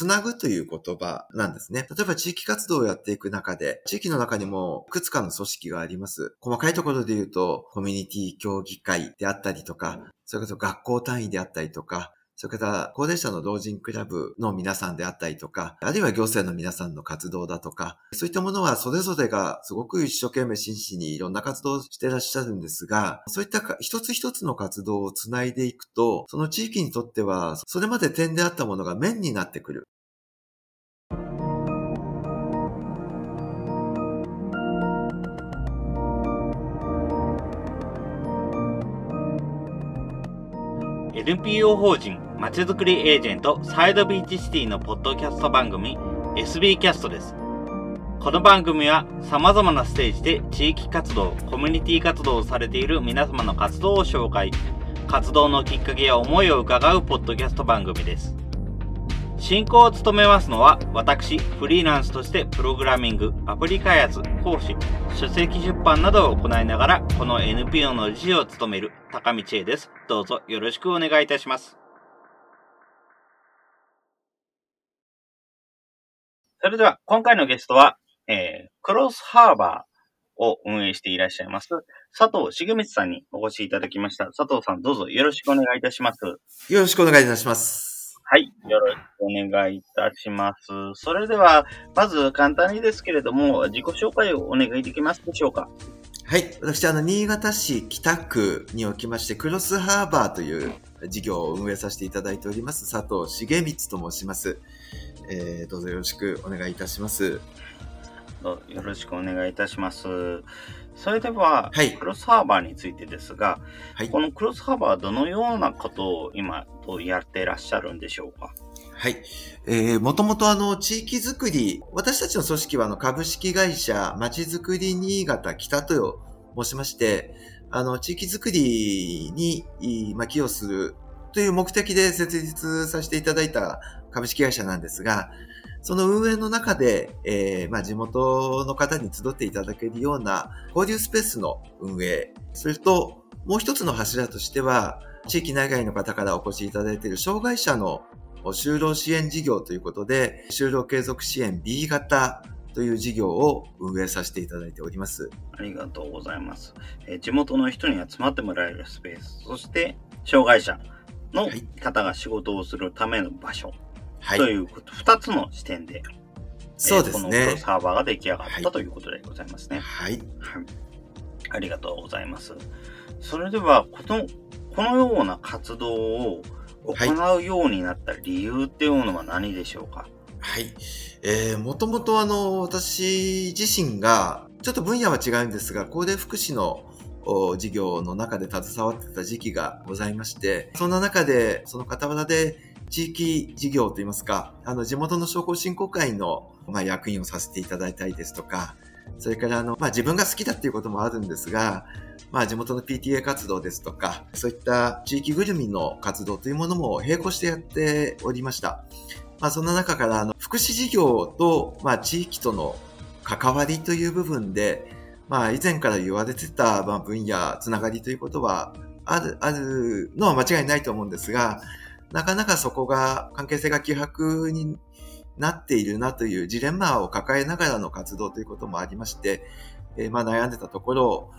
つなぐという言葉なんですね。例えば地域活動をやっていく中で、地域の中にもいくつかの組織があります。細かいところで言うと、コミュニティ協議会であったりとか、それこそ学校単位であったりとか、それから高齢者の老人クラブの皆さんであったりとか、あるいは行政の皆さんの活動だとか、そういったものはそれぞれがすごく一生懸命真摯にいろんな活動をしてらっしゃるんですが、そういった一つ一つの活動をつないでいくと、その地域にとっては、それまで点であったものが面になってくる。NPO 法人まちづくりエージェントサイドビーチシティのポッドキャスト番組 SB キャストです。この番組は様々なステージで地域活動、コミュニティ活動をされている皆様の活動を紹介、活動のきっかけや思いを伺うポッドキャスト番組です。進行を務めますのは、私、フリーランスとしてプログラミング、アプリ開発、講師、書籍出版などを行いながら、この NPO の理事を務める高道恵です。どうぞよろしくお願いいたします。それでは、今回のゲストは、えー、クロスハーバーを運営していらっしゃいます、佐藤重光さんにお越しいただきました。佐藤さん、どうぞよろしくお願いいたします。よろしくお願いいたします。はい。よろしくお願いいたします。それでは、まず簡単にですけれども、自己紹介をお願いできますでしょうか。はい。私、あの、新潟市北区におきまして、クロスハーバーという事業を運営させていただいております、佐藤重光と申します。えー、どうぞよろしくお願いいたします。よろしくお願いいたします。それでは、はい、クロスハーバーについてですが、はい、このクロスハーバーはどのようなことを今やってらっしゃるんでしょうか？はい。えー、もともとあの、地域づくり、私たちの組織はあの、株式会社、まちづくり新潟北と申しまして、あの、地域づくりに、まあ、寄与するという目的で設立させていただいた株式会社なんですが、その運営の中で、えー、まあ、地元の方に集っていただけるような交流スペースの運営、それともう一つの柱としては、地域内外の方からお越しいただいている障害者の就労支援事業ということで、就労継続支援 B 型という事業を運営させていただいております。ありがとうございます。えー、地元の人に集まってもらえるスペース、そして障害者の方が仕事をするための場所、はい、ということ、二つの視点で、そうですね、えー、このサーバーが出来上がった、ということでございますね。はい。はい、ありがとうございます。それでは、この、このような活動を行うようになった理由っていうのは何でしょうか？はい。えー、もともとあの、私自身が、ちょっと分野は違うんですが、高齢福祉の事業の中で携わってた時期がございまして、そんな中で、その傍らで地域事業といいますか、あの、地元の商工振興会の、まあ、役員をさせていただいたりですとか、それからあの、まあ、自分が好きだっていうこともあるんですが、まあ、地元の PTA 活動ですとか、そういった地域ぐるみの活動というものも並行してやっておりました。まあ、そんな中から、あの、福祉事業と、まあ、地域との関わりという部分で、まあ、以前から言われてた、まあ、分野、つながりということは、ある、あるのは間違いないと思うんですが、なかなかそこが関係性が希薄になっているなというジレンマを抱えながらの活動ということもありまして、えー、まあ悩んでたところ、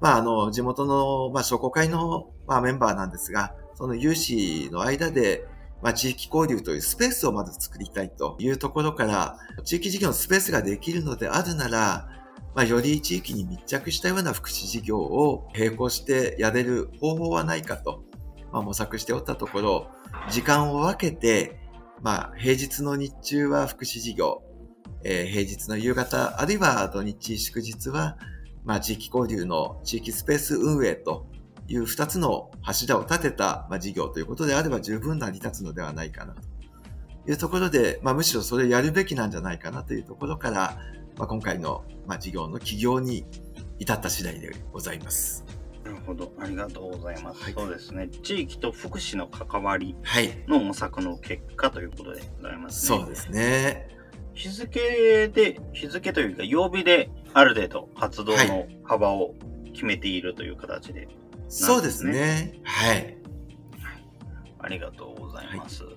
まああの、地元の、まあ商工会の、まあ、メンバーなんですが、その有志の間で、まあ、地域交流というスペースをまず作りたいというところから、地域事業のスペースができるのであるなら、まあ、より地域に密着したような福祉事業を並行してやれる方法はないかと、まあ、模索しておったところ、時間を分けて、まあ、平日の日中は福祉事業、えー、平日の夕方、あるいは土日祝日は、まあ、地域交流の地域スペース運営という二つの柱を立てた、まあ、事業ということであれば十分成り立つのではないかなというところで、まあ、むしろそれをやるべきなんじゃないかなというところから、まあ、今回の、まあ、事業の起業に至った次第でございます。なるほど。ありがとうございます。はい、そうですね。地域と福祉の関わりの模索の結果ということでございますね。そうですね。日付で、日付というか曜日である程度活動の幅を決めているという形で、ねはい、そうですね。はい。ありがとうございます。はい、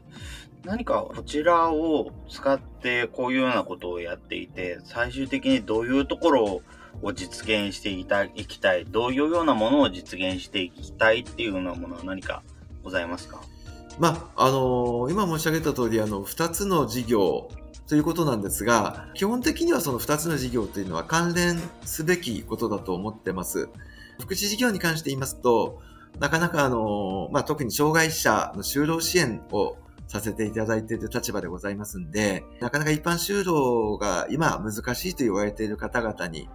何かこちらを使ってこういうようなことをやっていて、最終的にどういうところをを実現していきたい、どういうようなものを実現していきたいっていうようなものは何かございますか？まあ、あのー、今申し上げた通り、あの、二つの事業ということなんですが、基本的にはその二つの事業というのは関連すべきことだと思ってます。福祉事業に関して言いますと、なかなかあの、まあ、特に障害者の就労支援をさせていただいている立場でございますんで、なかなか一般就労が今難しいと言われている方々に、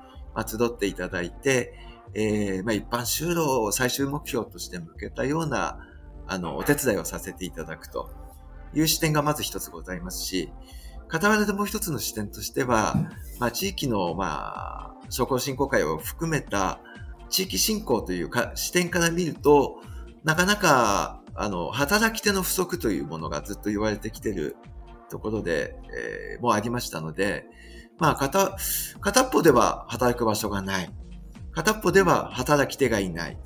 集っていただいて、えー、まあ、一般就労を最終目標として向けたような、あの、お手伝いをさせていただくという視点がまず一つございますし、傍らでもう一つの視点としては、まあ、地域の、まあ、商工振興会を含めた地域振興というか視点から見ると、なかなかあの、働き手の不足というものがずっと言われてきてるところで、えー、もありましたので、まあ、片、片っぽでは働く場所がない。片っぽでは働き手がいない。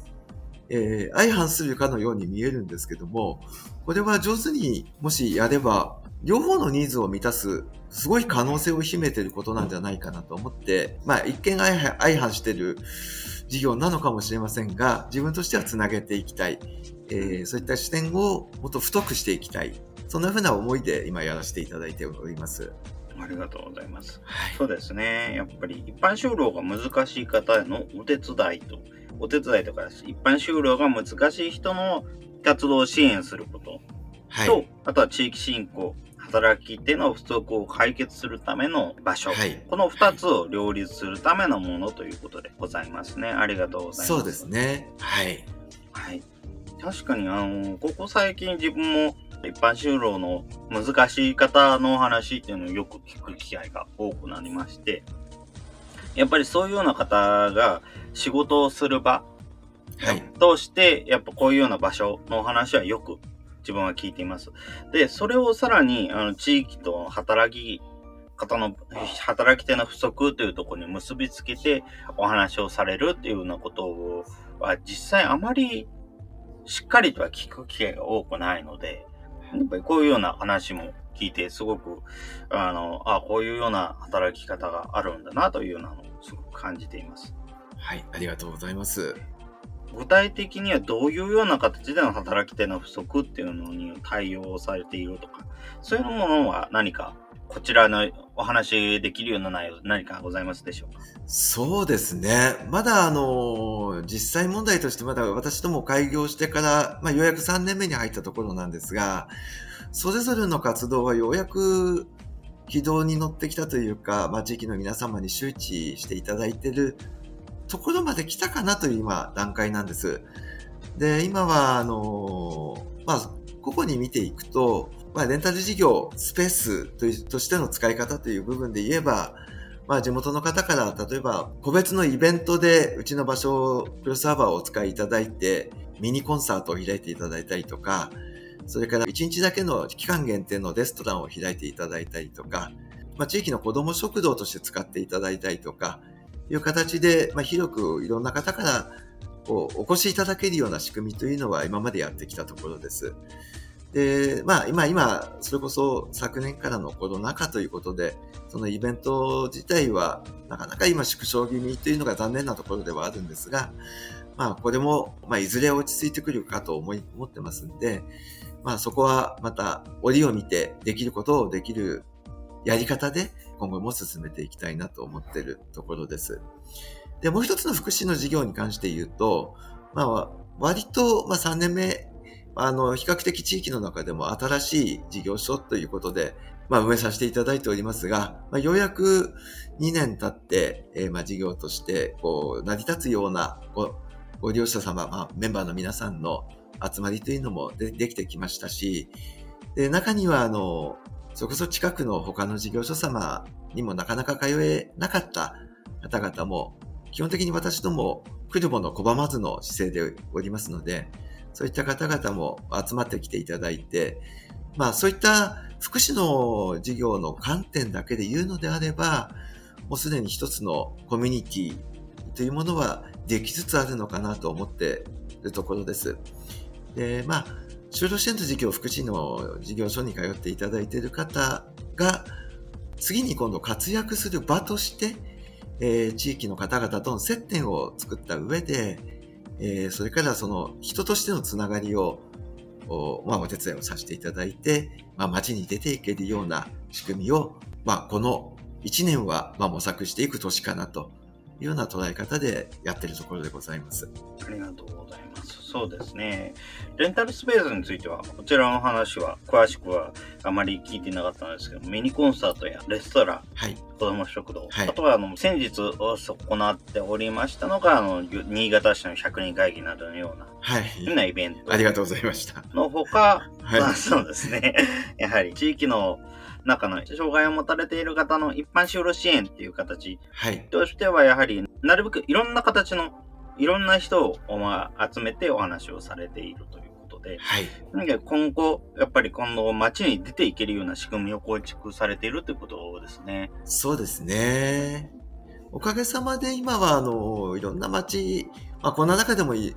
えー、相反するかのように見えるんですけども、これは上手にもしやれば、両方のニーズを満たす、すごい可能性を秘めていることなんじゃないかなと思って、まあ一見相反している事業なのかもしれませんが、自分としてはつなげていきたい。えー、そういった視点をもっと太くしていきたい。そんなふうな思いで今やらせていただいております。ありがとうございます。はい、そうですね。やっぱり一般就労が難しい方へのお手伝いと、お手伝いとか一般就労が難しい人の活動を支援することはい、と、あとは地域振興、働き手の不足を解決するための場所、はい、この2つを両立するためのものということでございますね。ありがとうございます。そうですね。はい。はい。確かに、あの、ここ最近自分も一般就労の難しい方のお話っていうのをよく聞く機会が多くなりまして、やっぱりそういうような方が仕事をする場、はい、として、やっぱこういうような場所のお話はよく自分は聞いています。で、それをさらに、あの、地域と働き方の、働き手の不足というところに結びつけてお話をされるっていうようなことは、実際あまりしっかりとは聞く機会が多くないので、やっぱりこういうような話も聞いて、すごく、あの、あこういうような働き方があるんだなというようなのをすごく感じています。はい、ありがとうございます。具体的にはどういうような形での働き手の不足っていうのに対応されているとか、そういうものは何かこちらのお話できるような内容何かございますでしょうか？そうですね。まだあの、実際問題としてまだ私ども開業してから、まあ、ようやく3年目に入ったところなんですが、それぞれの活動はようやく軌道に乗ってきたというか、まあ、地域の皆様に周知していただいているところまで来たかなという今、段階なんです。で、今は、あの、まあ、個々に見ていくと、まあ、レンタル事業、スペースとしての使い方という部分で言えば、まあ、地元の方から、例えば、個別のイベントで、うちの場所、クロサーバーをお使いいただいて、ミニコンサートを開いていただいたりとか、それから1日だけの期間限定のレストランを開いていただいたりとか、まあ、地域の子ども食堂として使っていただいたりとか、いう形で、まあ、広くいろんな方からこうお越しいただけるような仕組みというのは今までやってきたところです。で、まあ今、今、それこそ昨年からのコロナ禍ということで、そのイベント自体はなかなか今縮小気味というのが残念なところではあるんですが、まあこれも、まあいずれ落ち着いてくるかと思い、思ってますんで、まあそこはまた折を見てできることをできるやり方で今後も進めていきたいなと思っているところです。で、もう一つの福祉の事業に関して言うと、まあ、割と、まあ、3年目、あの、比較的地域の中でも新しい事業所ということで、まあ、運営させていただいておりますが、まあ、ようやく2年経って、えー、まあ、事業として、こう、成り立つような、ご、ご利用者様、まあ、メンバーの皆さんの集まりというのもでできてきましたし、で、中には、あの、そこそ近くの他の事業所様にもなかなか通えなかった方々も、基本的に私ども来るもの拒まずの姿勢でおりますので、そういった方々も集まってきていただいて、まあそういった福祉の事業の観点だけで言うのであれば、もうすでに一つのコミュニティというものはできつつあるのかなと思っているところです。で、まあ、就労支援の事業、福祉の事業所に通っていただいている方が、次に今度活躍する場として、えー、地域の方々との接点を作った上で、えー、それからその人としてのつながりをお,、まあ、お手伝いをさせていただいて、まあ、街に出ていけるような仕組みを、まあ、この1年はまあ模索していく年かなというような捉え方でやっているところでございます。ありがとうございます。そうですね。レンタルスペースについては、こちらの話は詳しくはあまり聞いてなかったんですけど、ミニコンサートやレストラン、はい、子供食堂、はい、あとはあの先日行っておりましたのが、あの新潟市の100人会議などのような、はい、なイベント。ありがとうございました。のほか、はい、そうですね。やはり地域の中の障害を持たれている方の一般就労支援っていう形としては、やはり、なるべくいろんな形の、いろんな人を集めてお話をされているということで、はい、今後、やっぱり今度街に出ていけるような仕組みを構築されているということですね。そうですね。おかげさまで今は、あの、いろんな街、まあ、こんな中でもい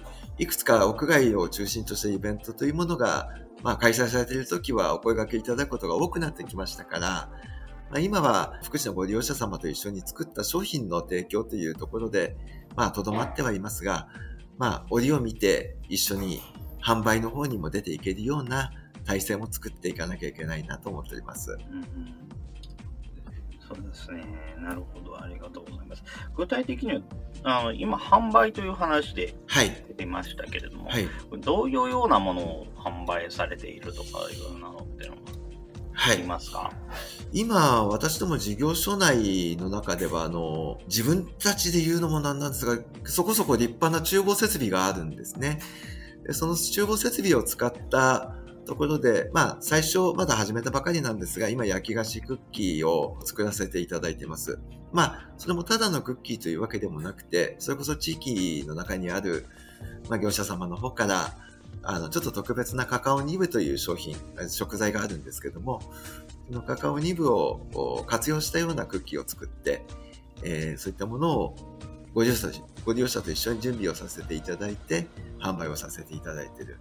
くつか屋外を中心としたイベントというものがまあ、開催されている時はお声掛けいただくことが多くなってきましたから、まあ、今は福祉のご利用者様と一緒に作った商品の提供というところで、まあ、とどまってはいますが、まあ、折を見て一緒に販売の方にも出ていけるような体制も作っていかなきゃいけないなと思っております。うんうんそうですね。なるほど。ありがとうございます。具体的には、あの今、販売という話で出てましたけれども、はい、どういうようなものを販売されているとかいうなのっていうのはありますか、はい、今、私ども事業所内の中では、あの、自分たちで言うのもなんなんですが、そこそこ立派な厨房設備があるんですね。その厨房設備を使ったところで、まあ、最初まだ始めたばかりなんですが、今焼き菓子クッキーを作らせていただいています。まあ、それもただのクッキーというわけでもなくて、それこそ地域の中にある、まあ、業者様の方から、あの、ちょっと特別なカカオニブという商品、食材があるんですけども、そのカカオニブを活用したようなクッキーを作って、えー、そういったものをご利用者ご利用者と一緒に準備をさせていただいて、販売をさせていただいている。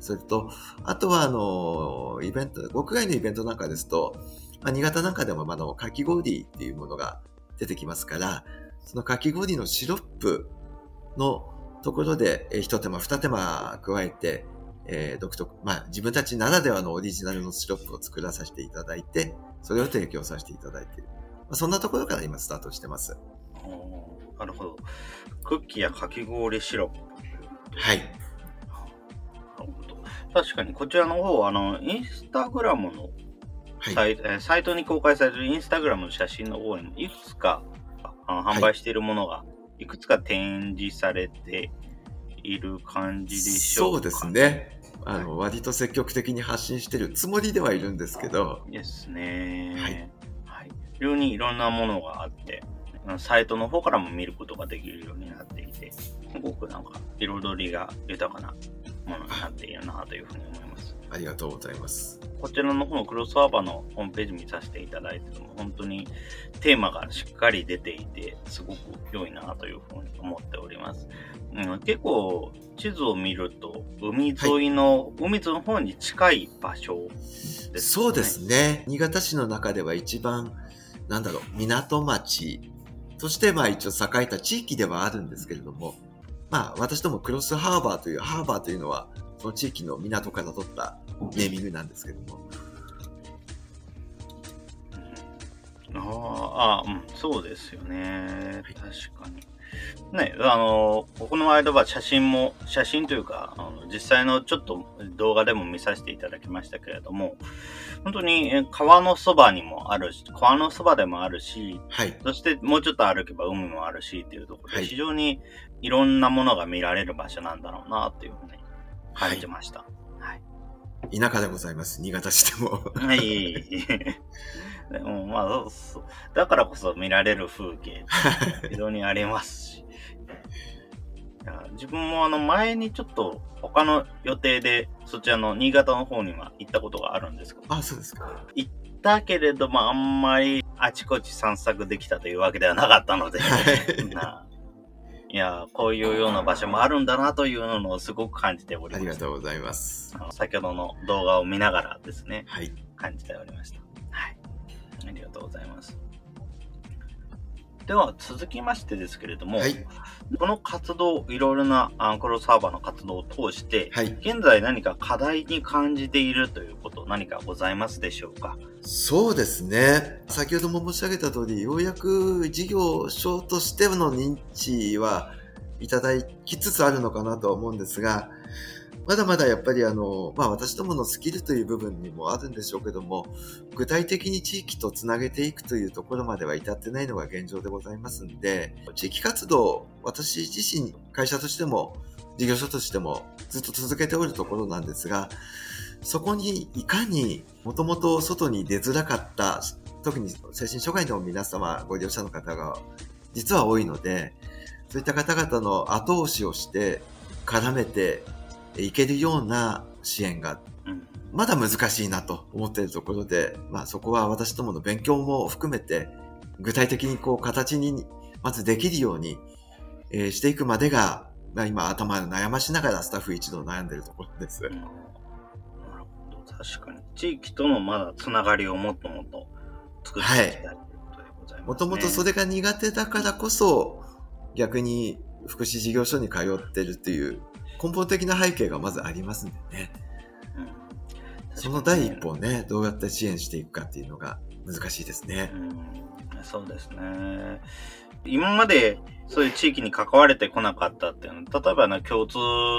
それと、あとは、あの、イベント、屋外のイベントなんかですと、まあ、新潟なんかでも、あの、かき氷っていうものが出てきますから、そのかき氷のシロップのところで、え一手間、二手間加えて、えー、独特、まあ、自分たちならではのオリジナルのシロップを作らさせていただいて、それを提供させていただいている。まあ、そんなところから今スタートしてます。なるほど。クッキーやかき氷シロップ。はい。確かに、こちらの方、あの、インスタグラムのサイ,、はい、サイトに公開されているインスタグラムの写真の方にも、いくつか販売しているものが、いくつか展示されている感じでしょうか、そうですね。あの、割と積極的に発信してるつもりではいるんですけど。ですね。はい。はい。非常にいろんなものがあって、サイトの方からも見ることができるようになっていて、すごくなんか彩りが豊かなものになっているなというふうに思います。ありがとうございます。こちらの方のクロスワーバーのホームページ見させていただいても、本当にテーマがしっかり出ていて、すごく良いなというふうに思っております。うん、結構、地図を見ると、海沿いの、はい、海沿いの方に近い場所ですね。そうですね。新潟市の中では一番、なんだろう、港町として、まあ一応栄えた地域ではあるんですけれども、まあ、私どもクロスハーバーという、ハーバーというのは、その地域の港から取ったネーミングなんですけども。ああ、うん、そうですよね。確かに。ね、あの、この間は写真も、写真というか、あの実際のちょっと動画でも見させていただきましたけれども、本当に川のそばにもあるし、川のそばでもあるし、はい、そしてもうちょっと歩けば海もあるしっていうところで、非常にいろんなものが見られる場所なんだろうなっていうふうに感じました。はい。はい、田舎でございます。新潟市でも。はい。でもまあ、だからこそ見られる風景、非常にありますし。自分もあの前にちょっと他の予定でそちらの新潟の方には行ったことがあるんですけど。あ、そうですか。行ったけれどもあんまりあちこち散策できたというわけではなかったので。ないや、こういうような場所もあるんだなというのをすごく感じております。ありがとうございます。先ほどの動画を見ながらですね、はい。感じておりました。はい。ありがとうございます。では、続きましてですけれども、はい。この活動、いろいろなアンクロサーバーの活動を通して、はい。現在何か課題に感じているということ、何かございますでしょうか？そうですね。先ほども申し上げた通り、ようやく事業所としての認知はいただきつつあるのかなとは思うんですが、まだまだやっぱりあの、まあ私どものスキルという部分にもあるんでしょうけども、具体的に地域とつなげていくというところまでは至ってないのが現状でございますんで、地域活動、私自身、会社としても、事業所としてもずっと続けておるところなんですが、そこにいかにもともと外に出づらかった、特に精神障害の皆様、ご利用者の方が実は多いので、そういった方々の後押しをして絡めていけるような支援がうん。まだ難しいなと思っているところで、まあそこは私どもの勉強も含めて、具体的にこう形にまずできるように、えーしていくまでが、まあ今頭を悩ましながらスタッフ一同悩んでいるところです。うんなるほど。確かに。地域とのまだつながりをもっともっと作っていきたいということでございます、ね。もともとそれが苦手だからこそ、逆に福祉事業所に通ってるっていう根本的な背景がまずありますんでね。うんその第一歩をね、どうやって支援していくかっていうのが難しいですね。うんそうですね。今までそういう地域に関われてこなかったっていうのは、例えばね、共通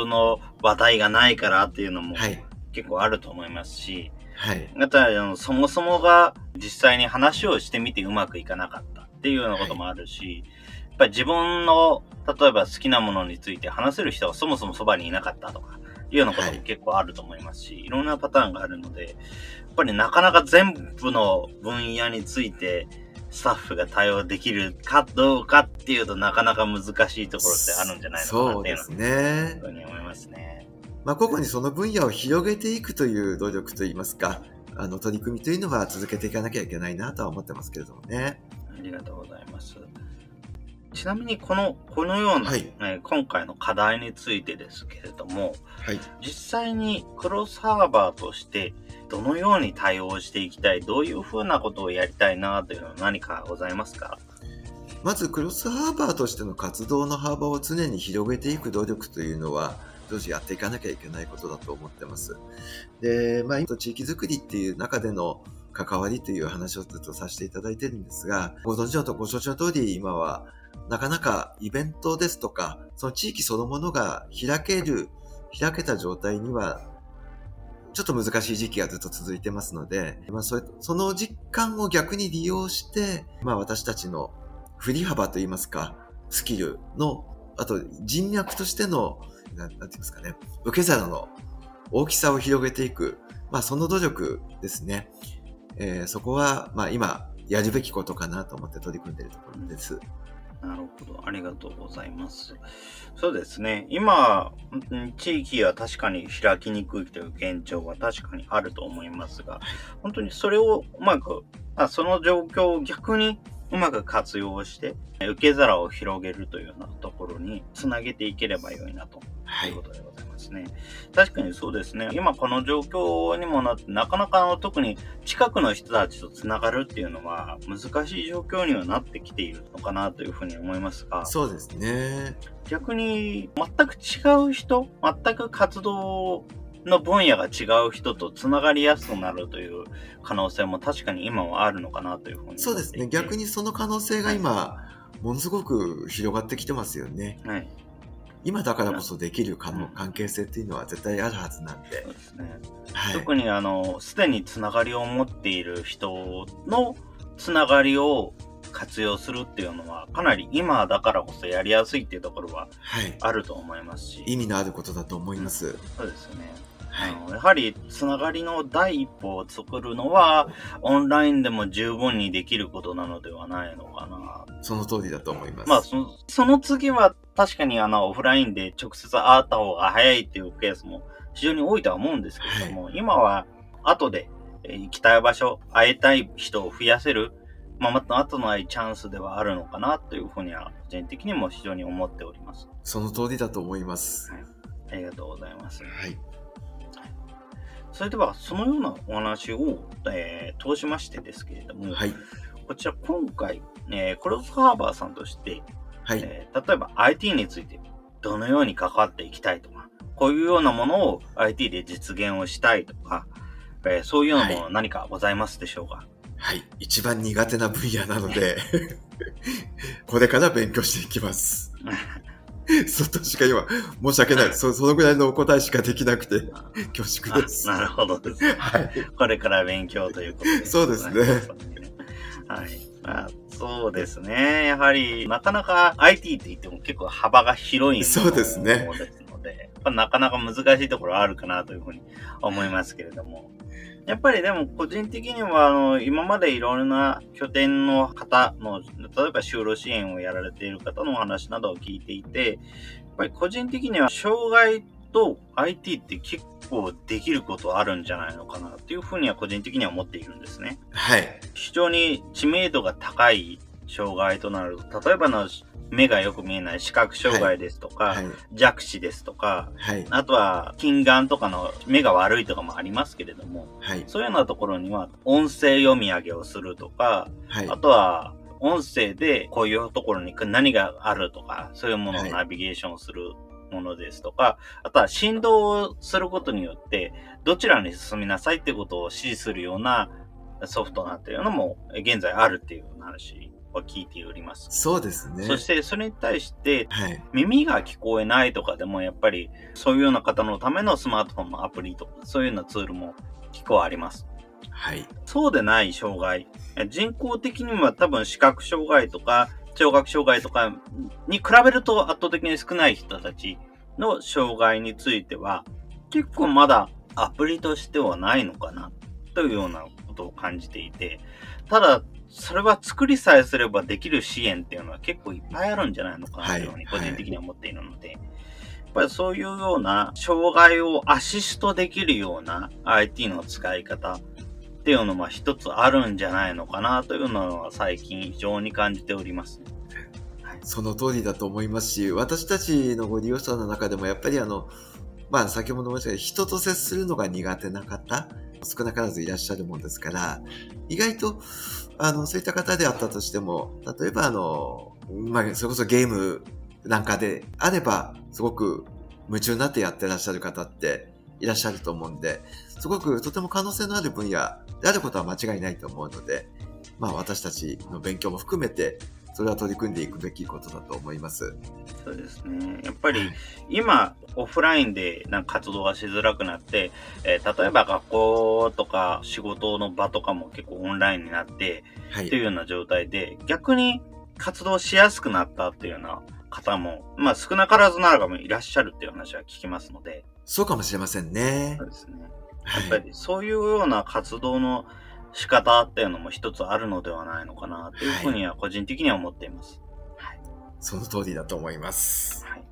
の話題がないからっていうのもはい。結構あると思いますし、はい。あとはあのそもそもが実際に話をしてみてうまくいかなかったっていうようなこともあるし、やっぱり自分の例えば好きなものについて話せる人がそもそもそばにいなかったとかいうようなことも結構あると思いますし、い、ろんなパターンがあるので、やっぱりなかなか全部の分野についてスタッフが対応できるかどうかっていうとなかなか難しいところってあるんじゃないのかなっていうのはそうですねに思いますね。まあ、個々にその分野を広げていくという努力といいますか、あの、取り組みというのは続けていかなきゃいけないなとは思ってますけれどもね。ありがとうございます。ちなみにこの、このような、はいえー今回の課題についてですけれども、はい。実際にクロスサーバーとしてどのように対応していきたい、どういうふうなことをやりたいなというのは何かございますか？まず、クロスハーバーとしての活動の幅を常に広げていく努力というのは、同時やっていかなきゃいけないことだと思ってます。で、まあ、今、地域づくりっていう中での関わりという話をずっとさせていただいてるんですが、ご存知のとご承知の通り、今は、なかなかイベントですとか、その地域そのものが開ける、開けた状態には、ちょっと難しい時期がずっと続いてますので、まあ、そその実感を逆に利用して、まあ、私たちの振り幅といいますか、スキルの、あと人脈としての、なんなんて言いますかね、受け皿の大きさを広げていく、まあ、その努力ですね。えーそこは、まあ、今、やるべきことかなと思って取り組んでいるところです。なるほど。ありがとうございます。そうですね。今、地域は確かに開きにくいという現状は確かにあると思いますが、本当にそれをうまく、あその状況を逆にうまく活用して、受け皿を広げるというようなところにつなげていければよいなということでございますね。確かにそうですね。今この状況にもなって、なかなか特に近くの人たちとつながるっていうのは難しい状況にはなってきているのかなというふうに思いますが、そうですね。逆に全く違う人、全く活動の分野が違う人とつながりやすくなるという可能性も確かに今はあるのかなというふうにそうですね。逆に。にその可能性が今、ものすごく広がってきてますよね。はい。今だからこそできる可能うん関係性っていうのは絶対あるはずなんでそう。ですね。はい。特にあの、すでにつながりを持っている人のつながりを活用するっていうのは、かなり今だからこそやりやすいっていうところははい。あると思いますし、意味のあることだと思います。そうですね。はい。やはりつながりの第一歩を作るのは、オンラインでも十分にできることなのではないのかな。その通りだと思います。まあ、そのその次は確かにあの、オフラインで直接会った方が早いっていうケースも非常に多いとは思うんですけれども、今は後でえー行きたい場所、会いたい人を増やせるまあ、また後のないチャンスではあるのかなというふうには、個人的にも非常に思っております。その通りだと思います。ありがとうございます。はい。それでは、そのようなお話を、えー通しましてですけれども、はい。こちら今回、えークロスハーバーさんとして、はい。えー例えば IT についてどのように関わっていきたいとか、こういうようなものを IT で実現をしたいとか、えーそういうようなもの何かございますでしょうか、はい。一番苦手な分野なので、これから勉強していきます。そうとしか今、申し訳ない。そそのぐらいのお答えしかできなくて、恐縮です。あなるほどです。はい。これから勉強ということで。そうですねはい。まあ、そうですね。やはり、なかなか IT って言っても結構幅が広いそうですねですので、なかなか難しいところあるかなというふうに思いますけれども。やっぱりでも個人的には、あの、今までいろいろな拠点の方の、例えば就労支援をやられている方のお話などを聞いていて、やっぱり個人的には障害と IT って結構できることあるんじゃないのかなっていうふうには個人的には思っているんですね。はい。非常に知名度が高い障害となる。例えばの目がよく見えない視覚障害ですとか、はい。弱視ですとか、はい。あとは近眼とかの目が悪いとかもありますけれども、はい。そういうようなところには音声読み上げをするとか、はいあ。とは音声でこういうところに何があるとか、そういうものをはいナビゲーションするものですとか、あとは振動をすることによって、どちらに進みなさいってことを指示するようなソフトなんていうのもえ現在あるっていう話を聞いております。そうですね。そしてそれに対してはい。耳が聞こえないとかでもやっぱりそういうような方のためのスマートフォンのアプリとかそういうようなツールも結構あります。はい。そうでない障害。え人工的には多分視覚障害とか聴覚障害とかに比べると圧倒的に少ない人たちの障害については結構まだアプリとしてはないのかなというようなことを感じていて、ただそれは作りさえすればできる支援っていうのは結構いっぱいあるんじゃないのかなというふうに個人的には思っているので、やっぱりそういうような障害をアシストできるような IT の使い方っていうのは一つあるんじゃないのかなというのは最近非常に感じております。その通りだと思いますし、私たちのご利用者の中でもやっぱりあの、まあ先ほど申したように人と接するのが苦手な方、少なからずいらっしゃるもんですから、意外と、あの、そういった方であったとしても、例えばあの、まあそれこそゲームなんかであれば、すごく夢中になってやってらっしゃる方っていらっしゃると思うんで、すごくとても可能性のある分野であることは間違いないと思うので、まあ私たちの勉強も含めて、それは取り組んでいくべきことだと思います。そうですね。やっぱり今、オフラインでなんか活動がしづらくなって、えー例えば学校とか仕事の場とかも結構オンラインになってはい。っていうような状態で、逆に活動しやすくなったっていうような方も、まあ少なからずならばもいらっしゃるっていう話は聞きますので、そうかもしれませんねそう。ですね。はい。やっぱりそういうような活動の仕方っていうのも一つあるのではないのかなというふうには個人的には思っています。はい。その通りだと思います。はい。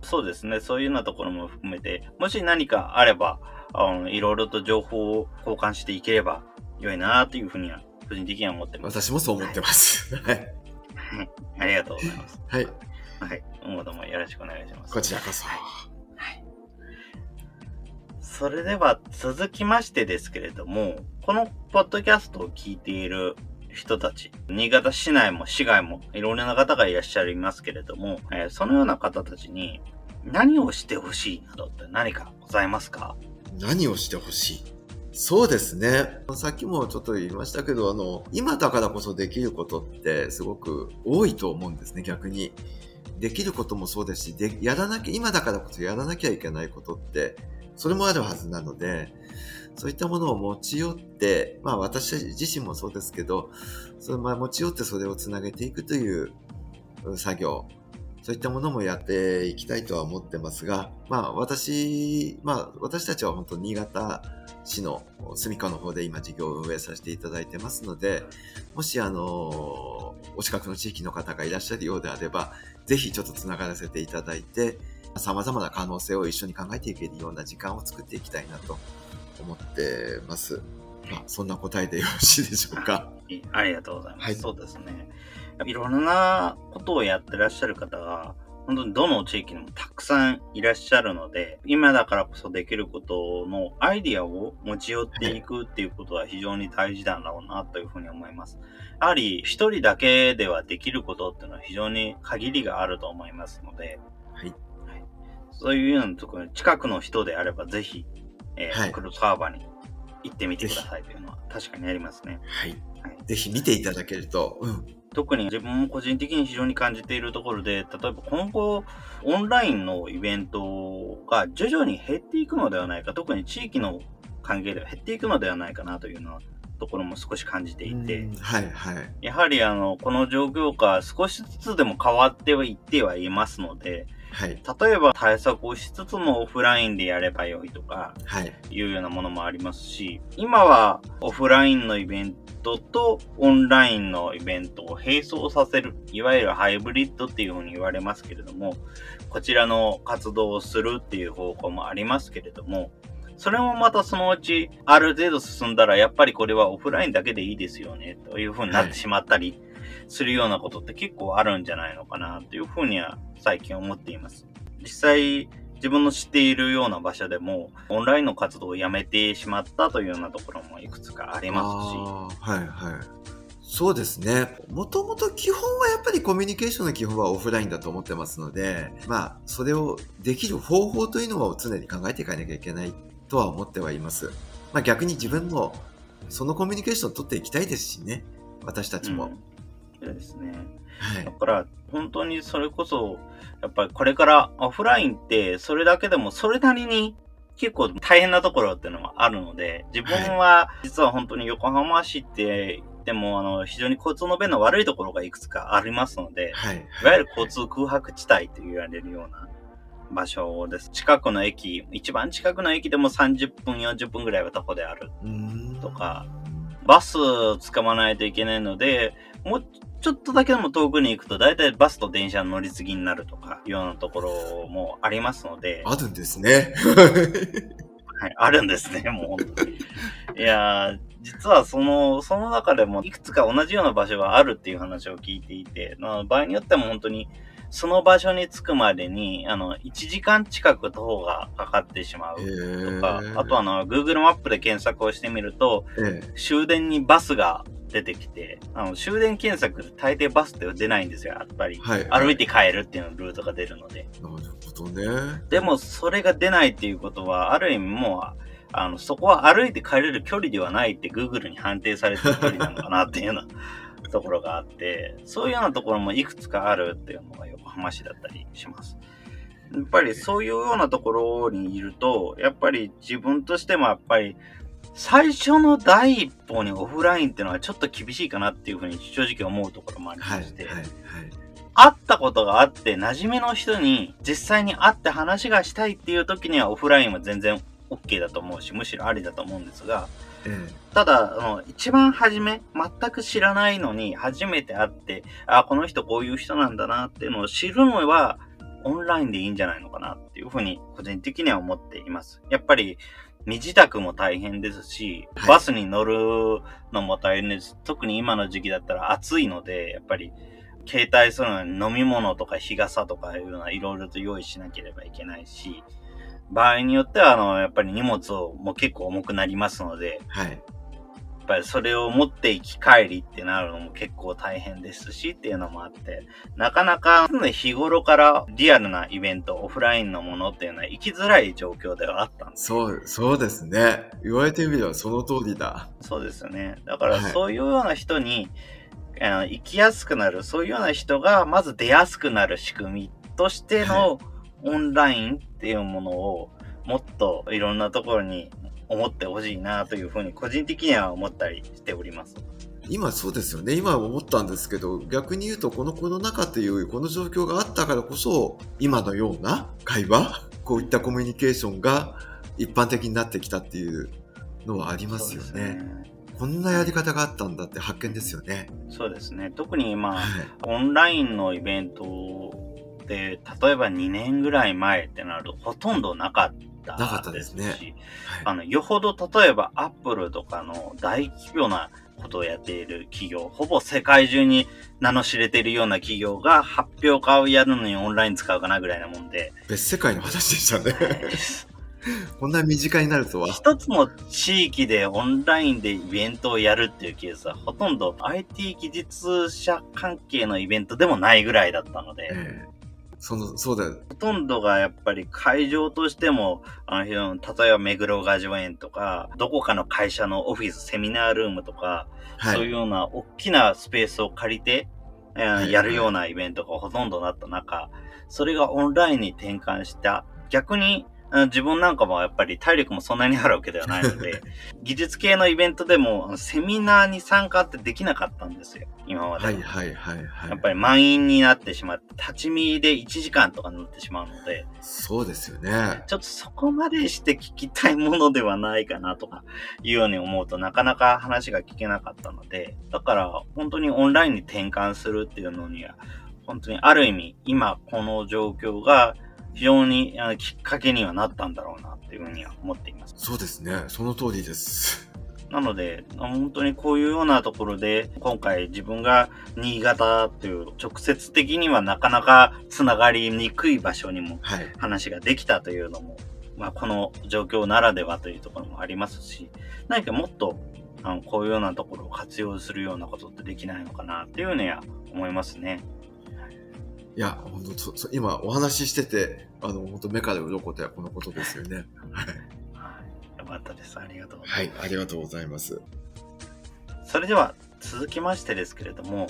そうですね。そういうようなところも含めて、もし何かあれば、あのいろいろと情報を交換していければ良いなというふうには個人的には思ってます。私もそう思ってます。はい。はい。ありがとうございます。はい。はい。今後ともよろしくお願いします。こちらこそ。それでは続きましてですけれども、このポッドキャストを聞いている人たち、新潟市内も市外もいろいろな方がいらっしゃいますけれども、えーそのような方たちに何をしてほしいなどって何かございますか？何をしてほしい？そうですね。さっきもちょっと言いましたけど、あの、今だからこそできることってすごく多いと思うんですね、逆に。できることもそうですし、で、やらなきゃ、今だからこそやらなきゃいけないことって、それもあるはずなので、そういったものを持ち寄って、まあ私自身もそうですけど、そのまあ持ち寄ってそれをつなげていくという作業、そういったものもやっていきたいとは思ってますが、まあ私、まあ私たちは本当新潟市の住処の方で今事業を運営させていただいてますので、もしあの、お近くの地域の方がいらっしゃるようであれば、ぜひちょっとつながらせていただいて、様々な可能性を一緒に考えていけるような時間を作っていきたいなと思ってます。まあ、そんな答えでよろしいでしょうか？いありがとうございます。はいそうですね。いろんなことをやってらっしゃる方が、本当にどの地域にもたくさんいらっしゃるので、今だからこそできることのアイディアを持ち寄っていくっていうことは非常に大事なんだろうなというふうに思います。やはり一人だけではできることっていうのは非常に限りがあると思いますので、はい。そういうようなところに近くの人であればぜひ、えーはいクロスハーバーに行ってみてくださいというのは確かにありますね。はい。はいぜひ見ていただけると、うん。特に自分も個人的に非常に感じているところで、例えば今後、オンラインのイベントが徐々に減っていくのではないか、特に地域の関係では減っていくのではないかなというようなところも少し感じていて、うんはいはい。やはりあの、この状況が少しずつでも変わってはいってはいますので、はい。例えば対策をしつつもオフラインでやればよいとか、はい。いうようなものもありますし、今はオフラインのイベントとオンラインのイベントを並走させる、いわゆるハイブリッドっていうふうに言われますけれども、こちらの活動をするっていう方向もありますけれども、それもまたそのうちある程度進んだらやっぱりこれはオフラインだけでいいですよねというふうになってしまったりするようなことって結構あるんじゃないのかなというふうには最近思っています。実際自分の知っているような場所でもオンラインの活動をやめてしまったというようなところもいくつかありますし、はいはい。そうですね。もともと基本はやっぱりコミュニケーションの基本はオフラインだと思ってますので、まあ、それをできる方法というのを常に考えていかなきゃいけないとは思ってはいます。まあ逆に自分もそのコミュニケーションを取っていきたいですしね。私たちも。うんですね。はいだ。から本当にそれこそやっぱりこれからオフラインってそれだけでもそれなりに結構大変なところっていうのはあるので、自分は実は本当に横浜市ってでもあの非常に交通の便の悪いところがいくつかありますので、はい。いわゆる交通空白地帯と言われるような場所です。近くの駅、一番近くの駅でも30分、40分ぐらいは徒歩である。とか。バス使わないといけないので、もうちょっとだけでも遠くに行くと、だいたいバスと電車の乗り継ぎになるとか、いうようなところもありますので、あるんですね。はい、あるんですね、もう本当に。いやー、実はその、その中でもいくつか同じような場所があるっていう話を聞いていて、まあ場合によっても本当に、その場所に着くまでに、あの、1時間近く徒歩がかかってしまうとか、あとあの、Google マップで検索をしてみると、ええ終電にバスが出てきて、あの、終電検索で大抵バスって出ないんですよ、やっぱり。はい。歩いて帰るっていうのルートが出るので。なるほどね。でも、それが出ないっていうことは、ある意味もう、あの、そこは歩いて帰れる距離ではないって Google に判定されてる距離なのかなっていうようなところがあって、そういうようなところもいくつかあるっていうのが横浜市だったりします。やっぱりそういうようなところにいると、やっぱり自分としてもやっぱり、最初の第一歩にオフラインっていうのはちょっと厳しいかなっていうふうに正直思うところもありまはい。して、はい。はい。会ったことがあって、馴染みの人に実際に会って話がしたいっていう時にはオフラインは全然 OK だと思うし、むしろありだと思うんですが、えただ、あの、一番初め、全く知らないのに初めて会って、あ、この人こういう人なんだなっていうのを知るのは、オンラインでいいんじゃないのかなっていうふうに個人的には思っています。やっぱり、身支度も大変ですし、はいバスに乗るのも大変です。特に今の時期だったら暑いので、やっぱり、携帯するのに飲み物とか日傘とかいうのはいろいろと用意しなければいけないし、場合によっては、あの、やっぱり荷物をもう結構重くなりますので、えはい。やっぱりそれを持って行き帰りってなるのも結構大変ですしっていうのもあって、なかなか日頃からリアルなイベント、オフラインのものっていうのは行きづらい状況ではあったんです。そう、そうですね。言われてみればその通りだ。そうですよね。だからはいそういうような人に、あの行きやすくなる、そういうような人がまず出やすくなる仕組みとしてのオンラインっていうものをもっといろんなところに思ってほしいなというふうに個人的には思ったりしております。今そうですよね。今思ったんですけど、逆に言うとこのコロナ禍というこの状況があったからこそ、今のような会話、こういったコミュニケーションが一般的になってきたっていうのはありますよね。こんなやり方があったんだって発見ですよね。そうですね。特に今、はい。オンラインのイベントで、例えば2年ぐらい前ってなるとほとんどなかっったなかったですね。しはい。あの、よほど例えばアップルとかの大規模なことをやっている企業、ほぼ世界中に名の知れているような企業が発表会をやるのにオンライン使うかなぐらいなもんで、別世界の話でしたね。こんな身近になるとは。一つの地域でオンラインでイベントをやるっていうケースはほとんど IT 技術者関係のイベントでもないぐらいだったので、ええその、そうだよ。ほとんどがやっぱり会場としても、あの、例えば目黒雅叙園とか、どこかの会社のオフィス、セミナールームとか、そういうはい。ような大きなスペースを借りて、えーはいやるようなイベントがほとんどだった中、それがオンラインに転換した。逆に、うん自分なんかもやっぱり体力もそんなにあるわけではないので、技術系のイベントでもセミナーに参加ってできなかったんですよ、今まで。はいはいはいはい。やっぱり満員になってしまって、立ち見で1時間とかになってしまうので、そうですよね。ちょっとそこまでして聞きたいものではないかなとかいうように思うとなかなか話が聞けなかったので、だから本当にオンラインに転換するっていうのには、本当にある意味今この状況が非常にあのきっかけにはなったんだろうなっていうふうには思っています。そうですね。その通りです。なので、本当にこういうようなところで、今回自分が新潟という直接的にはなかなかつながりにくい場所にもはい。話ができたというのも、まあ、この状況ならではというところもありますし、何かもっとあのこういうようなところを活用するようなことってできないのかなっていうのは思いますね。いや、本当そそ今お話ししてて、あの、本当目から鱗とはこのことですよね。はい。はい。よかったです。ありがとうござはいいま。す。ありがとうございます。それでは続きましてですけれども、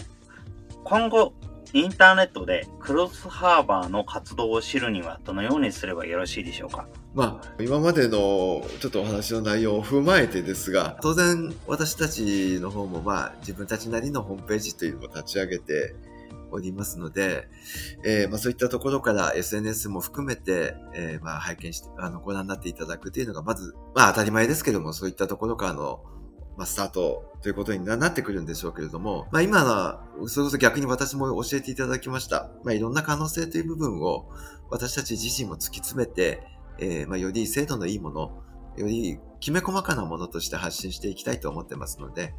今後、インターネットでクロスハーバーの活動を知るにはどのようにすればよろしいでしょうか？まあ、今までのちょっとお話の内容を踏まえてですが、当然私たちの方もまあ自分たちなりのホームページというのを立ち上げておりますので、えーまあそういったところから SNS も含めて、えーまあ拝見して、あの、ご覧になっていただくというのがまず、まあ当たり前ですけども、そういったところからのまあ、スタートということになってくるんでしょうけれども、まあ今は、それこそ逆に私も教えていただきました。まあいろんな可能性という部分を私たち自身も突き詰めて、えーまあより精度のいいもの、よりきめ細かなものとして発信していきたいと思ってますので、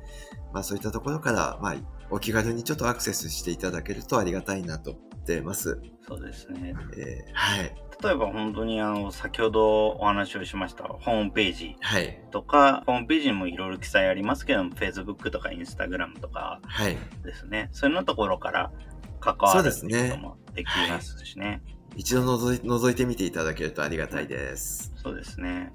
まあそういったところから、まあお気軽にちょっとアクセスしていただけるとありがたいなと思ってます。そうですね。えーはい。例えば本当にあの、先ほどお話をしましたホームページはい。とか、ホームページにもいろいろ記載ありますけども、Facebook とか Instagram とかはい。ですね。そういうのところから関わることもできますしね。一度覗い覗いてみていただけるとありがたいです。そうですね。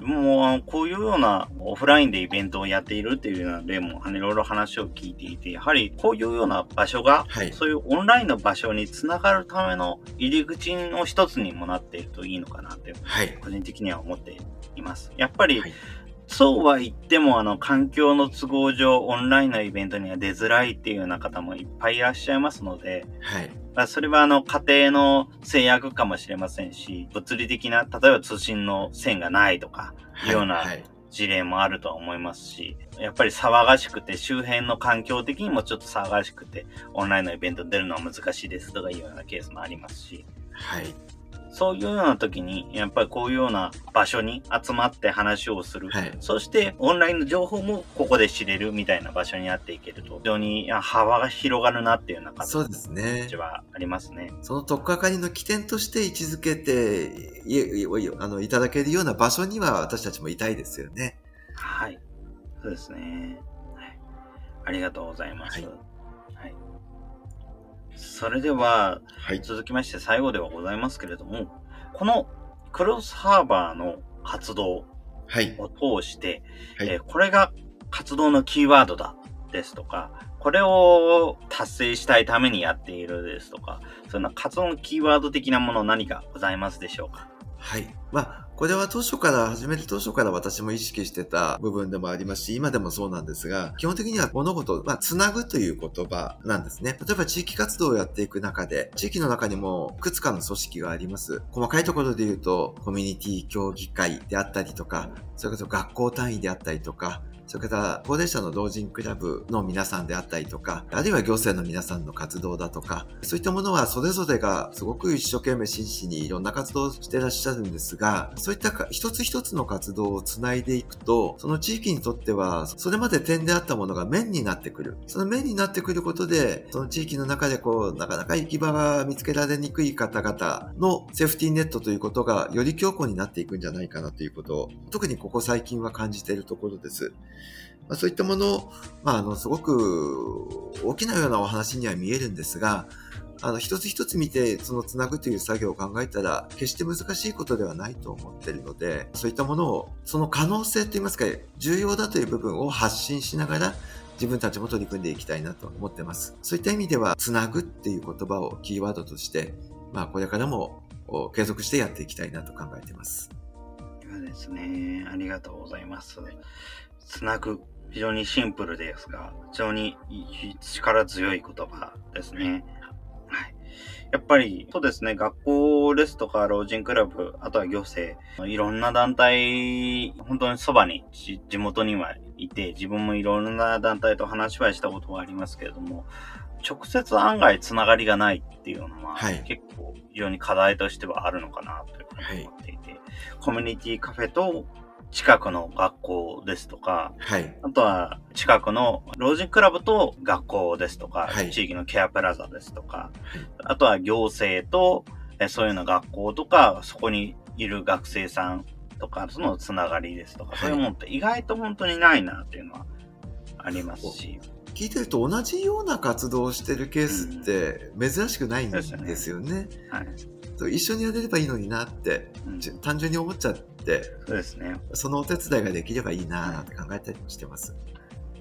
はいもうあの、こういうようなオフラインでイベントをやっているっていうような例も、あのいろいろ話を聞いていて、やはりこういうような場所が、はいそういうオンラインの場所につながるための入り口の一つにもなっているといいのかなって、はい。個人的には思っています。やっぱり、はいそうは言っても、あの、環境の都合上、オンラインのイベントには出づらいっていうような方もいっぱいいらっしゃいますので、はい。まあそれはあの家庭の制約かもしれませんし、物理的な、例えば通信の線がないとか、いうようなはい。事例もあるとは思いますし、やっぱり騒がしくて、周辺の環境的にもちょっと騒がしくて、オンラインのイベント出るのは難しいですとかいうようなケースもありますし、はい。そういうような時に、やっぱりこういうような場所に集まって話をする。はい。そして、オンラインの情報もここで知れるみたいな場所になっていけると、非常にあ幅が広がるなっていうような感そうですねじ。はありますね。その取っかかりの起点として位置づけていいいあのいただけるような場所には私たちもいたいですよね。はい。そうですね。はい。ありがとうございます。ははいい。それでは、はい。続きまして最後ではございますけれども、このクロスハーバーの活動はい。を通して、はいえーこれが活動のキーワードだですとか、これを達成したいためにやっているですとか、そんな活動のキーワード的なもの何かございますでしょうか？はい。まあ、これは当初から、始める当初から私も意識してた部分でもありますし、今でもそうなんですが、基本的には物事、まあ、つなぐという言葉なんですね。例えば地域活動をやっていく中で、地域の中にもいくつかの組織があります。細かいところで言うと、コミュニティ協議会であったりとか、それこそ学校単位であったりとか、それから高齢者の老人クラブの皆さんであったりとか、あるいは行政の皆さんの活動だとか、そういったものはそれぞれがすごく一生懸命真摯にいろんな活動をしてらっしゃるんですが、そういった一つ一つの活動をつないでいくと、その地域にとっては、それまで点であったものが面になってくる。その面になってくることで、その地域の中でこう、なかなか行き場が見つけられにくい方々のセーフティーネットということがより強固になっていくんじゃないかなということを、特にここ最近は感じているところです。まあ、そういったもの、まあ、あの、すごく大きなようなお話には見えるんですが、あの、一つ一つ見て、そのつなぐという作業を考えたら、決して難しいことではないと思っているので、そういったものを、その可能性といいますか、重要だという部分を発信しながら、自分たちも取り組んでいきたいなと思ってます。そういった意味では、つなぐっていう言葉をキーワードとして、まあ、これからも継続してやっていきたいなと考えています。そうですね。ありがとうございます。つなぐ。非常にシンプルですが、非常に力強い言葉ですね。はい。やっぱり、そうですね、学校ですとか、老人クラブ、あとは行政、いろんな団体、本当にそばに、地元にはいて、自分もいろんな団体と話はしたことはありますけれども、直接案外つながりがないっていうのは、はい、結構非常に課題としてはあるのかなというふうに思っていて、はい、コミュニティカフェと近くの学校ですとか、はい、あとは近くの老人クラブと学校ですとか、はい、地域のケアプラザですとか、はい、あとは行政とそういうの学校とか、そこにいる学生さんとか、そのつながりですとか、そういうものって意外と本当にないなっていうのはありますし。聞いてると同じような活動をしてるケースって珍しくないんですよね。うん、すよね。はい、一緒にやれればいいのになって、うん、単純に思っちゃって、そうですね。そのお手伝いができればいいなって考えたりしてます。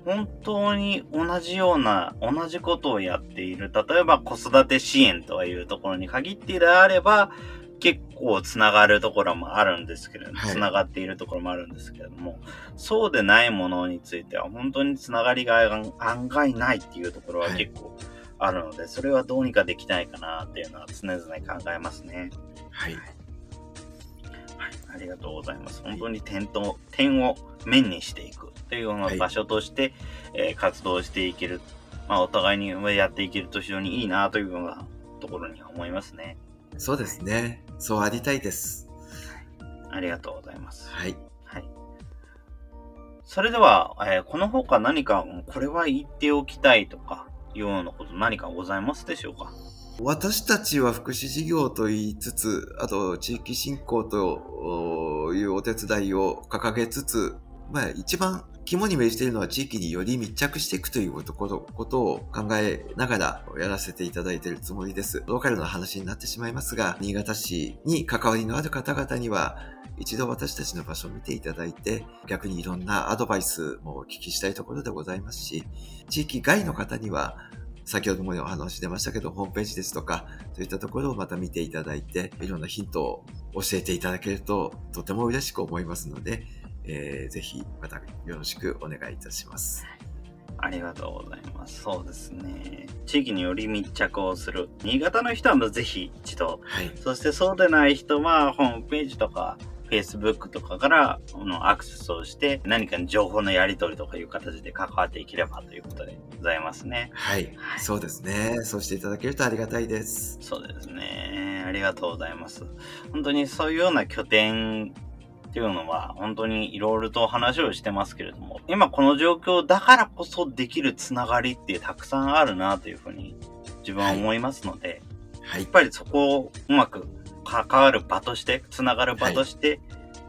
本当に同じような、同じことをやっている。例えば子育て支援というところに限ってであれば、結構つながるところもあるんですけれども、つながっているところもあるんですけれども、そうでないものについては本当につながりが案外ないっていうところは結構あるので、それはどうにかできないかなっていうのは常々考えますね。はい。はいありがとうございます。本当に点と、点を面にしていくというような場所として、はい、えー、活動していける。まあ、お互いにやっていけると非常にいいなというようなところに思いますね。そうですね。そうありたいです。はい、ありがとうございます。はい。はい。それでは、えー、この他何か、これは言っておきたいとか、ようなこと何かございますでしょうか？私たちは福祉事業と言いつつ、あと地域振興というお手伝いを掲げつつ、まあ一番肝に銘じているのは地域により密着していくということことを考えながらやらせていただいているつもりです。ローカルの話になってしまいますが、新潟市に関わりのある方々には、一度私たちの場所を見ていただいて、逆にいろんなアドバイスもお聞きしたいところでございますし、地域外の方には、先ほどもお話出ましたけど、ホームページですとか、そういったところをまた見ていただいて、いろんなヒントを教えていただけると、とても嬉しく思いますので、えー、ぜひまたよろしくお願いいたします。ありがとうございます。そうですね。地域により密着をする。新潟の人はぜひ一度。はい。そしてそうでない人はホームページとか Facebook とかからのアクセスをして何か情報のやり取りとかいう形で関わっていければということでございますね。はい。はい、そうですね。そうしていただけるとありがたいです。そうですね。ありがとうございます。本当にそういうような拠点っていうのは本当にいろいろと話をしてますけれども、今この状況だからこそできるつながりってたくさんあるなというふうに自分は思いますので、はい、やっぱりそこをうまく関わる場として、つながる場として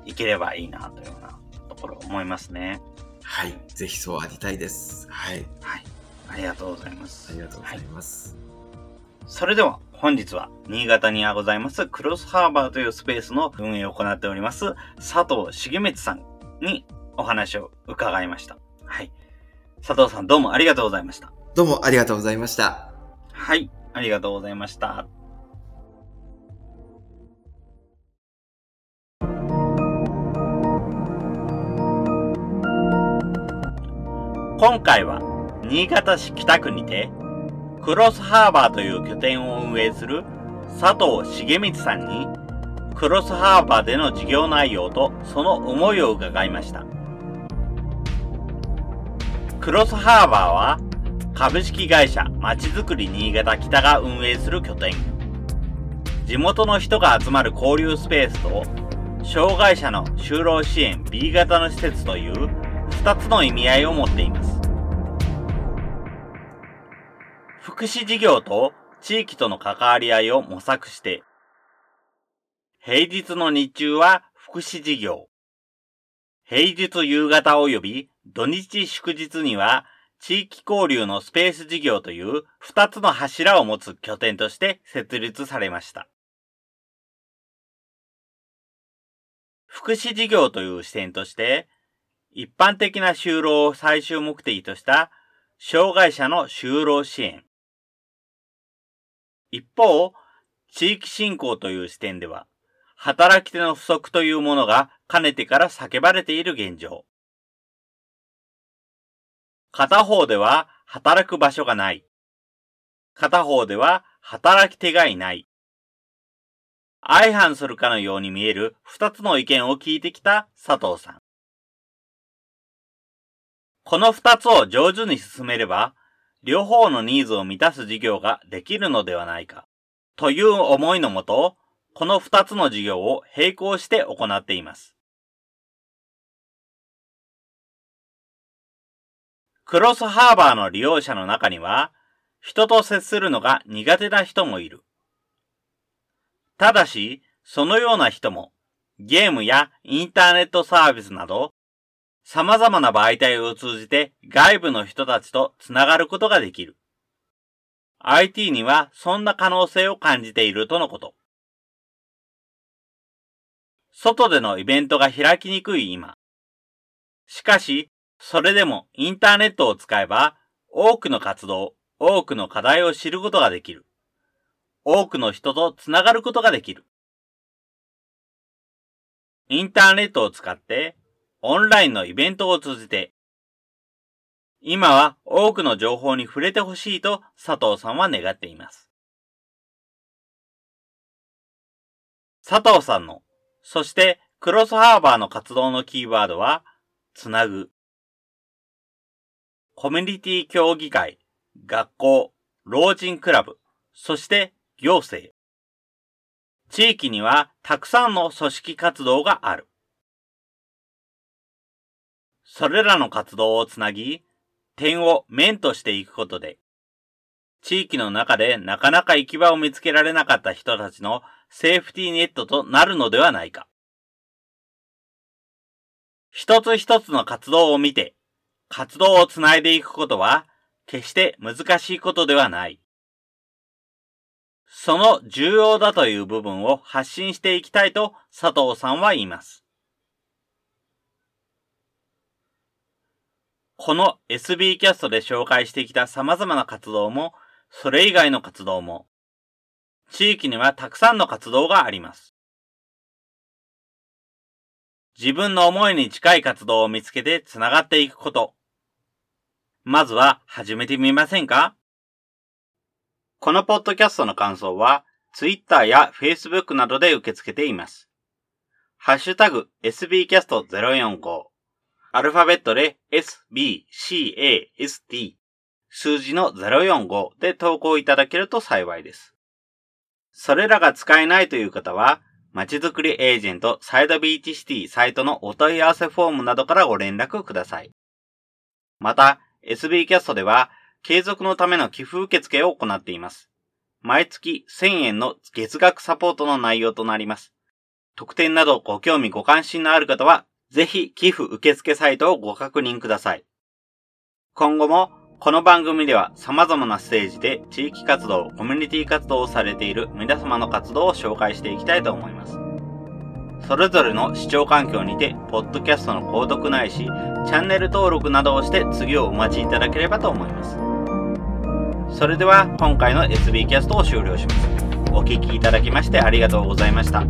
いければいいなというようなところ思いますね。はい。ぜひそうありたいです。はい。はい。ありがとうございます。ありがとうございます。はい、それでは、本日は新潟にございますクロスハーバーというスペースの運営を行っております佐藤重光さんにお話を伺いました。はい。佐藤さんどうもありがとうございました。どうもありがとうございました。はい。ありがとうございました。今回は新潟市北区にてクロスハーバーという拠点を運営する佐藤重光さんにクロスハーバーでの事業内容とその思いを伺いました。クロスハーバーは株式会社まちづくり新潟北が運営する拠点。地元の人が集まる交流スペースと障害者の就労支援 B 型の施設という2つの意味合いを持っています。福祉事業と地域との関わり合いを模索して、平日の日中は福祉事業、平日夕方及び土日祝日には地域交流のスペース事業という2つの柱を持つ拠点として設立されました。福祉事業という視点として、一般的な就労を最終目的とした障害者の就労支援。一方、地域振興という視点では、働き手の不足というものがかねてから叫ばれている現状。片方では働く場所がない。片方では働き手がいない。相反するかのように見える二つの意見を聞いてきた佐藤さん。この二つを上手に進めれば、両方のニーズを満たす事業ができるのではないか、という思いのもと、この二つの事業を並行して行っています。クロスハーバーの利用者の中には、人と接するのが苦手な人もいる。ただし、そのような人も、ゲームやインターネットサービスなど、様々な媒体を通じて外部の人たちとつながることができる。IT にはそんな可能性を感じているとのこと。外でのイベントが開きにくい今。しかし、それでもインターネットを使えば、多くの活動、多くの課題を知ることができる。多くの人とつながることができる。インターネットを使って、オンラインのイベントを通じて、今は多くの情報に触れてほしいと佐藤さんは願っています。佐藤さんの、そしてクロスハーバーの活動のキーワードは、つなぐ。コミュニティ協議会、学校、老人クラブ、そして行政。地域にはたくさんの組織活動がある。それらの活動をつなぎ、点を面としていくことで、地域の中でなかなか行き場を見つけられなかった人たちのセーフティーネットとなるのではないか。一つ一つの活動を見て、活動をつないでいくことは、決して難しいことではない。その重要だという部分を発信していきたいと佐藤さんは言います。この SB キャストで紹介してきた様々な活動も、それ以外の活動も、地域にはたくさんの活動があります。自分の思いに近い活動を見つけて繋がっていくこと。まずは始めてみませんか？このポッドキャストの感想は、Twitter や Facebook などで受け付けています。ハッシュタグ sbcast045 アルファベットで sbcast 数字の045で投稿いただけると幸いです。それらが使えないという方は、まちづくりエージェントサイドビーチシティサイトのお問い合わせフォームなどからご連絡ください。また、SB キャストでは、継続のための寄付受付を行っています。毎月1000円の月額サポートの内容となります。特典などご興味ご関心のある方は、ぜひ寄付受付サイトをご確認ください。今後もこの番組では様々なステージで地域活動、コミュニティ活動をされている皆様の活動を紹介していきたいと思います。それぞれの視聴環境にて、ポッドキャストの購読ないし、チャンネル登録などをして次をお待ちいただければと思います。それでは今回の SB キャストを終了します。お聴きいただきましてありがとうございました。